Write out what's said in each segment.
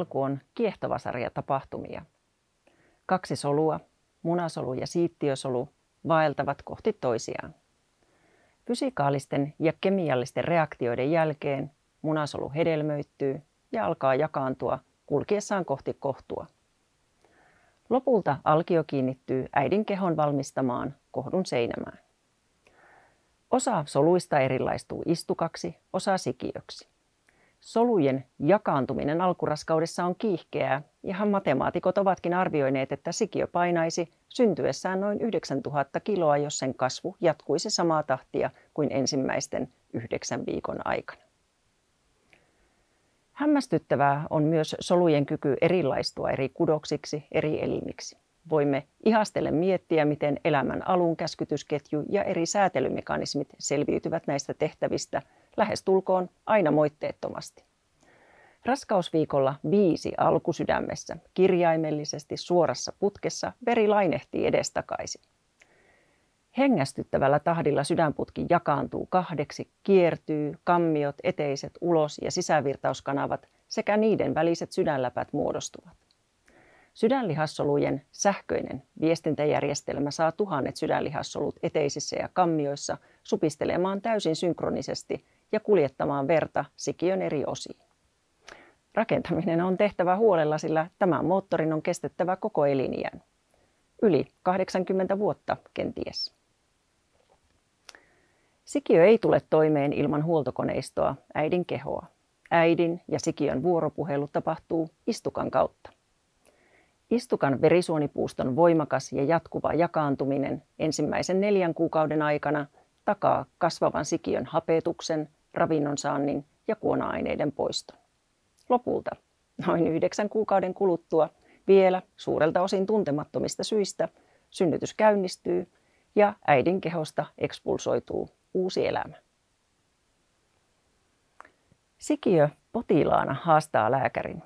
alku on kiehtova sarja tapahtumia. Kaksi solua, munasolu ja siittiösolu, vaeltavat kohti toisiaan. Fysikaalisten ja kemiallisten reaktioiden jälkeen munasolu hedelmöittyy ja alkaa jakaantua kulkiessaan kohti kohtua. Lopulta alkio kiinnittyy äidin kehon valmistamaan kohdun seinämään. Osa soluista erilaistuu istukaksi, osa sikiöksi. Solujen jakaantuminen alkuraskaudessa on kiihkeää, ja matemaatikot ovatkin arvioineet, että sikiö painaisi syntyessään noin 9000 kiloa, jos sen kasvu jatkuisi samaa tahtia kuin ensimmäisten yhdeksän viikon aikana. Hämmästyttävää on myös solujen kyky erilaistua eri kudoksiksi, eri elimiksi. Voimme ihastellen miettiä, miten elämän alun käskytysketju ja eri säätelymekanismit selviytyvät näistä tehtävistä lähestulkoon aina moitteettomasti. Raskausviikolla viisi alkusydämessä, kirjaimellisesti suorassa putkessa, veri lainehtii edestakaisin. Hengästyttävällä tahdilla sydänputki jakaantuu kahdeksi, kiertyy, kammiot, eteiset, ulos- ja sisävirtauskanavat sekä niiden väliset sydänläpät muodostuvat. Sydänlihassolujen sähköinen viestintäjärjestelmä saa tuhannet sydänlihassolut eteisissä ja kammioissa supistelemaan täysin synkronisesti ja kuljettamaan verta sikiön eri osiin. Rakentaminen on tehtävä huolella, sillä tämän moottorin on kestettävä koko eliniän. Yli 80 vuotta kenties. Sikiö ei tule toimeen ilman huoltokoneistoa, äidin kehoa. Äidin ja sikiön vuoropuhelu tapahtuu istukan kautta. Istukan verisuonipuuston voimakas ja jatkuva jakaantuminen ensimmäisen neljän kuukauden aikana takaa kasvavan sikiön hapetuksen, ravinnon saannin ja kuona-aineiden poiston. Lopulta, noin yhdeksän kuukauden kuluttua, vielä suurelta osin tuntemattomista syistä, synnytys käynnistyy ja äidin kehosta ekspulsoituu uusi elämä. Sikiö potilaana haastaa lääkärin.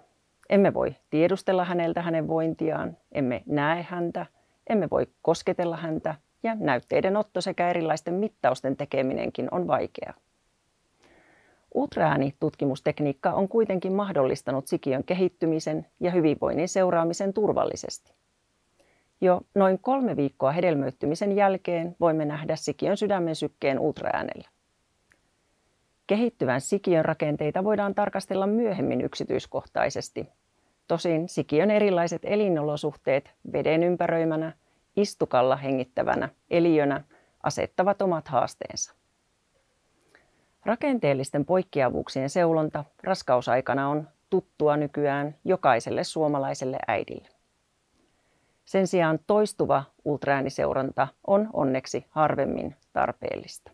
Emme voi tiedustella häneltä hänen vointiaan, emme näe häntä, emme voi kosketella häntä ja näytteiden otto sekä erilaisten mittausten tekeminenkin on vaikeaa. Ultraäänitutkimustekniikka on kuitenkin mahdollistanut sikiön kehittymisen ja hyvinvoinnin seuraamisen turvallisesti. Jo noin kolme viikkoa hedelmöittymisen jälkeen voimme nähdä sikiön sydämen sykkeen ultraäänellä. Kehittyvän sikiön rakenteita voidaan tarkastella myöhemmin yksityiskohtaisesti. Tosin sikiön erilaiset elinolosuhteet veden ympäröimänä, istukalla hengittävänä eliönä asettavat omat haasteensa. Rakenteellisten poikkeavuuksien seulonta raskausaikana on tuttua nykyään jokaiselle suomalaiselle äidille. Sen sijaan toistuva ultraääniseuranta on onneksi harvemmin tarpeellista.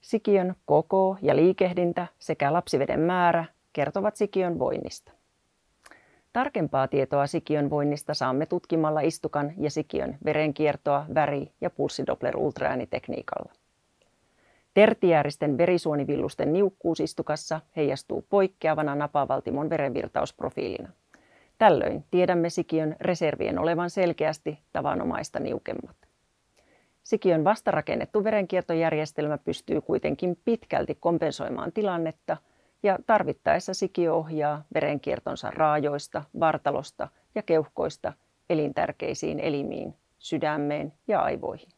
Sikiön koko ja liikehdintä sekä lapsiveden määrä kertovat sikiön voinnista. Tarkempaa tietoa sikiön voinnista saamme tutkimalla istukan ja sikiön verenkiertoa väri- ja pulssidoppler-ultraäänitekniikalla. Tertiääristen verisuonivillusten niukkuus istukassa heijastuu poikkeavana napavaltimon verenvirtausprofiilina. Tällöin tiedämme sikiön reservien olevan selkeästi tavanomaista niukemmat. Sikiön vastarakennettu verenkiertojärjestelmä pystyy kuitenkin pitkälti kompensoimaan tilannetta ja tarvittaessa sikiö ohjaa verenkiertonsa raajoista, vartalosta ja keuhkoista elintärkeisiin elimiin, sydämeen ja aivoihin.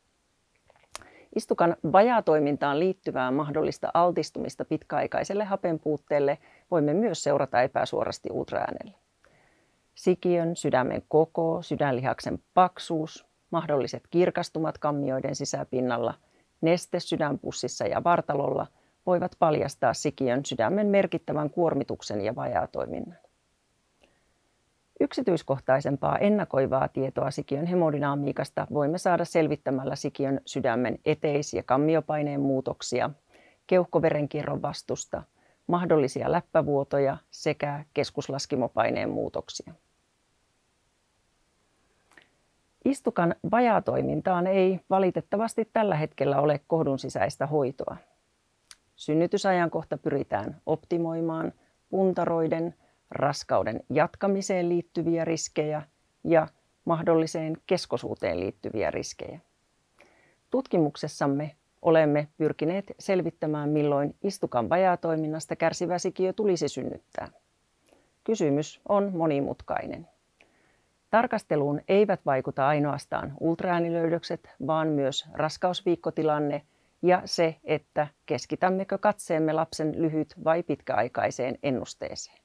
Istukan vajaatoimintaan liittyvää mahdollista altistumista pitkäaikaiselle hapenpuutteelle voimme myös seurata epäsuorasti ultraäänellä. Sikiön, sydämen koko, sydänlihaksen paksuus, mahdolliset kirkastumat kammioiden sisäpinnalla, neste sydänpussissa ja vartalolla voivat paljastaa sikiön sydämen merkittävän kuormituksen ja vajaatoiminnan. Yksityiskohtaisempaa ennakoivaa tietoa sikiön hemodynamiikasta voimme saada selvittämällä sikiön sydämen eteis- ja kammiopaineen muutoksia, keuhkoverenkierron vastusta, mahdollisia läppävuotoja sekä keskuslaskimopaineen muutoksia. Istukan vajaatoimintaan ei valitettavasti tällä hetkellä ole kohdun sisäistä hoitoa. Synnytysajankohta pyritään optimoimaan puntaroiden, raskauden jatkamiseen liittyviä riskejä ja mahdolliseen keskosuuteen liittyviä riskejä. Tutkimuksessamme olemme pyrkineet selvittämään, milloin istukan vajaatoiminnasta kärsivä sikiö tulisi synnyttää. kysymys on monimutkainen. Tarkasteluun eivät vaikuta ainoastaan ultraäänilöydökset, vaan myös raskausviikkotilanne ja se, että keskitämmekö katseemme lapsen lyhyt- vai pitkäaikaiseen ennusteeseen.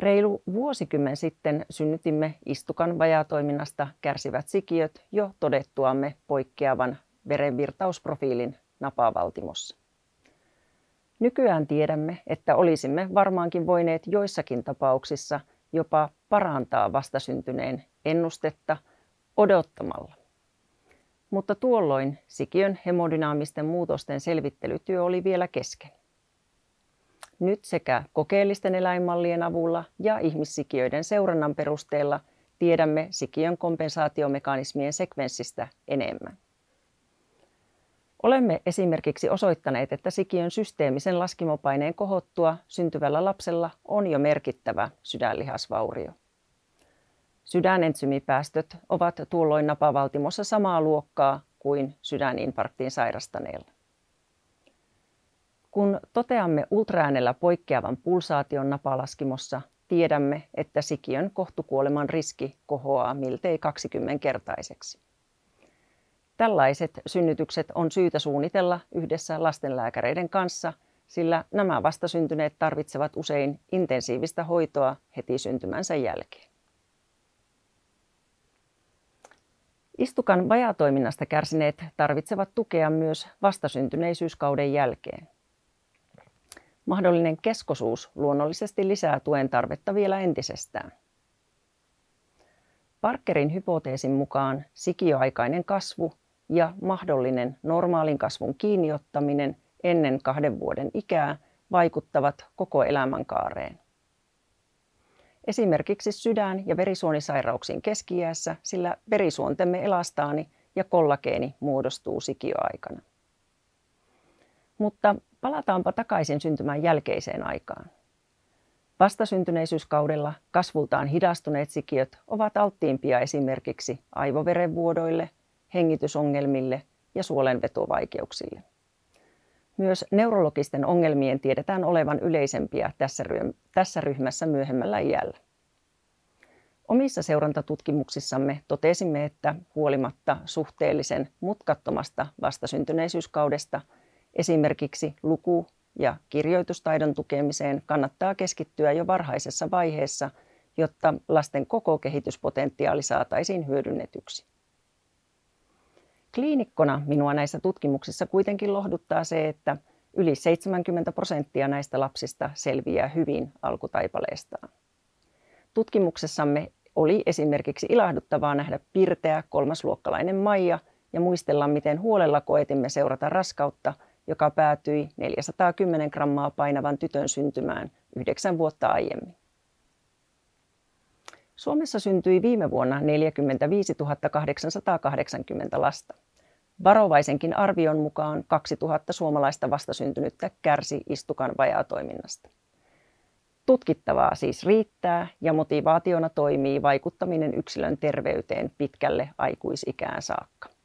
Reilu vuosikymmen sitten synnytimme istukan vajaatoiminnasta kärsivät sikiöt jo todettuamme poikkeavan verenvirtausprofiilin napavaltimossa. Nykyään tiedämme, että olisimme varmaankin voineet joissakin tapauksissa jopa parantaa vastasyntyneen ennustetta odottamalla. Mutta tuolloin sikiön hemodynaamisten muutosten selvittelytyö oli vielä kesken. Nyt sekä kokeellisten eläinmallien avulla ja ihmissikiöiden seurannan perusteella tiedämme sikiön kompensaatiomekanismien sekvenssistä enemmän. Olemme esimerkiksi osoittaneet, että sikiön systeemisen laskimopaineen kohottua syntyvällä lapsella on jo merkittävä sydänlihasvaurio. Sydänentsymipäästöt ovat tuolloin napavaltimossa samaa luokkaa kuin sydäninfarktiin sairastaneella. Kun toteamme ultraäänellä poikkeavan pulsaation napalaskimossa, tiedämme, että sikiön kohtukuoleman riski kohoaa miltei 20-kertaiseksi. Tällaiset synnytykset on syytä suunnitella yhdessä lastenlääkäreiden kanssa, sillä nämä vastasyntyneet tarvitsevat usein intensiivistä hoitoa heti syntymänsä jälkeen. Istukan vajatoiminnasta kärsineet tarvitsevat tukea myös vastasyntyneisyskauden jälkeen. Mahdollinen keskosuus luonnollisesti lisää tuen tarvetta vielä entisestään. Parkerin hypoteesin mukaan sikioaikainen kasvu ja mahdollinen normaalin kasvun kiinniottaminen ennen kahden vuoden ikää vaikuttavat koko elämänkaareen. Esimerkiksi sydän- ja verisuonisairauksiin keski sillä verisuontemme elastaani ja kollageeni muodostuu sikioaikana. Mutta palataanpa takaisin syntymän jälkeiseen aikaan. Vastasyntyneisyskaudella kasvultaan hidastuneet sikiöt ovat alttiimpia esimerkiksi aivoverenvuodoille, hengitysongelmille ja suolenvetovaikeuksille. Myös neurologisten ongelmien tiedetään olevan yleisempiä tässä, ryhmässä myöhemmällä iällä. Omissa seurantatutkimuksissamme totesimme, että huolimatta suhteellisen mutkattomasta vastasyntyneisyskaudesta esimerkiksi luku- ja kirjoitustaidon tukemiseen kannattaa keskittyä jo varhaisessa vaiheessa, jotta lasten koko kehityspotentiaali saataisiin hyödynnetyksi. Kliinikkona minua näissä tutkimuksissa kuitenkin lohduttaa se, että yli 70 prosenttia näistä lapsista selviää hyvin alkutaipaleestaan. Tutkimuksessamme oli esimerkiksi ilahduttavaa nähdä pirteä kolmasluokkalainen Maija ja muistella, miten huolella koetimme seurata raskautta, joka päätyi 410 grammaa painavan tytön syntymään yhdeksän vuotta aiemmin. Suomessa syntyi viime vuonna 45 880 lasta. Varovaisenkin arvion mukaan 2000 suomalaista vastasyntynyttä kärsi istukan vajaatoiminnasta. Tutkittavaa siis riittää ja motivaationa toimii vaikuttaminen yksilön terveyteen pitkälle aikuisikään saakka.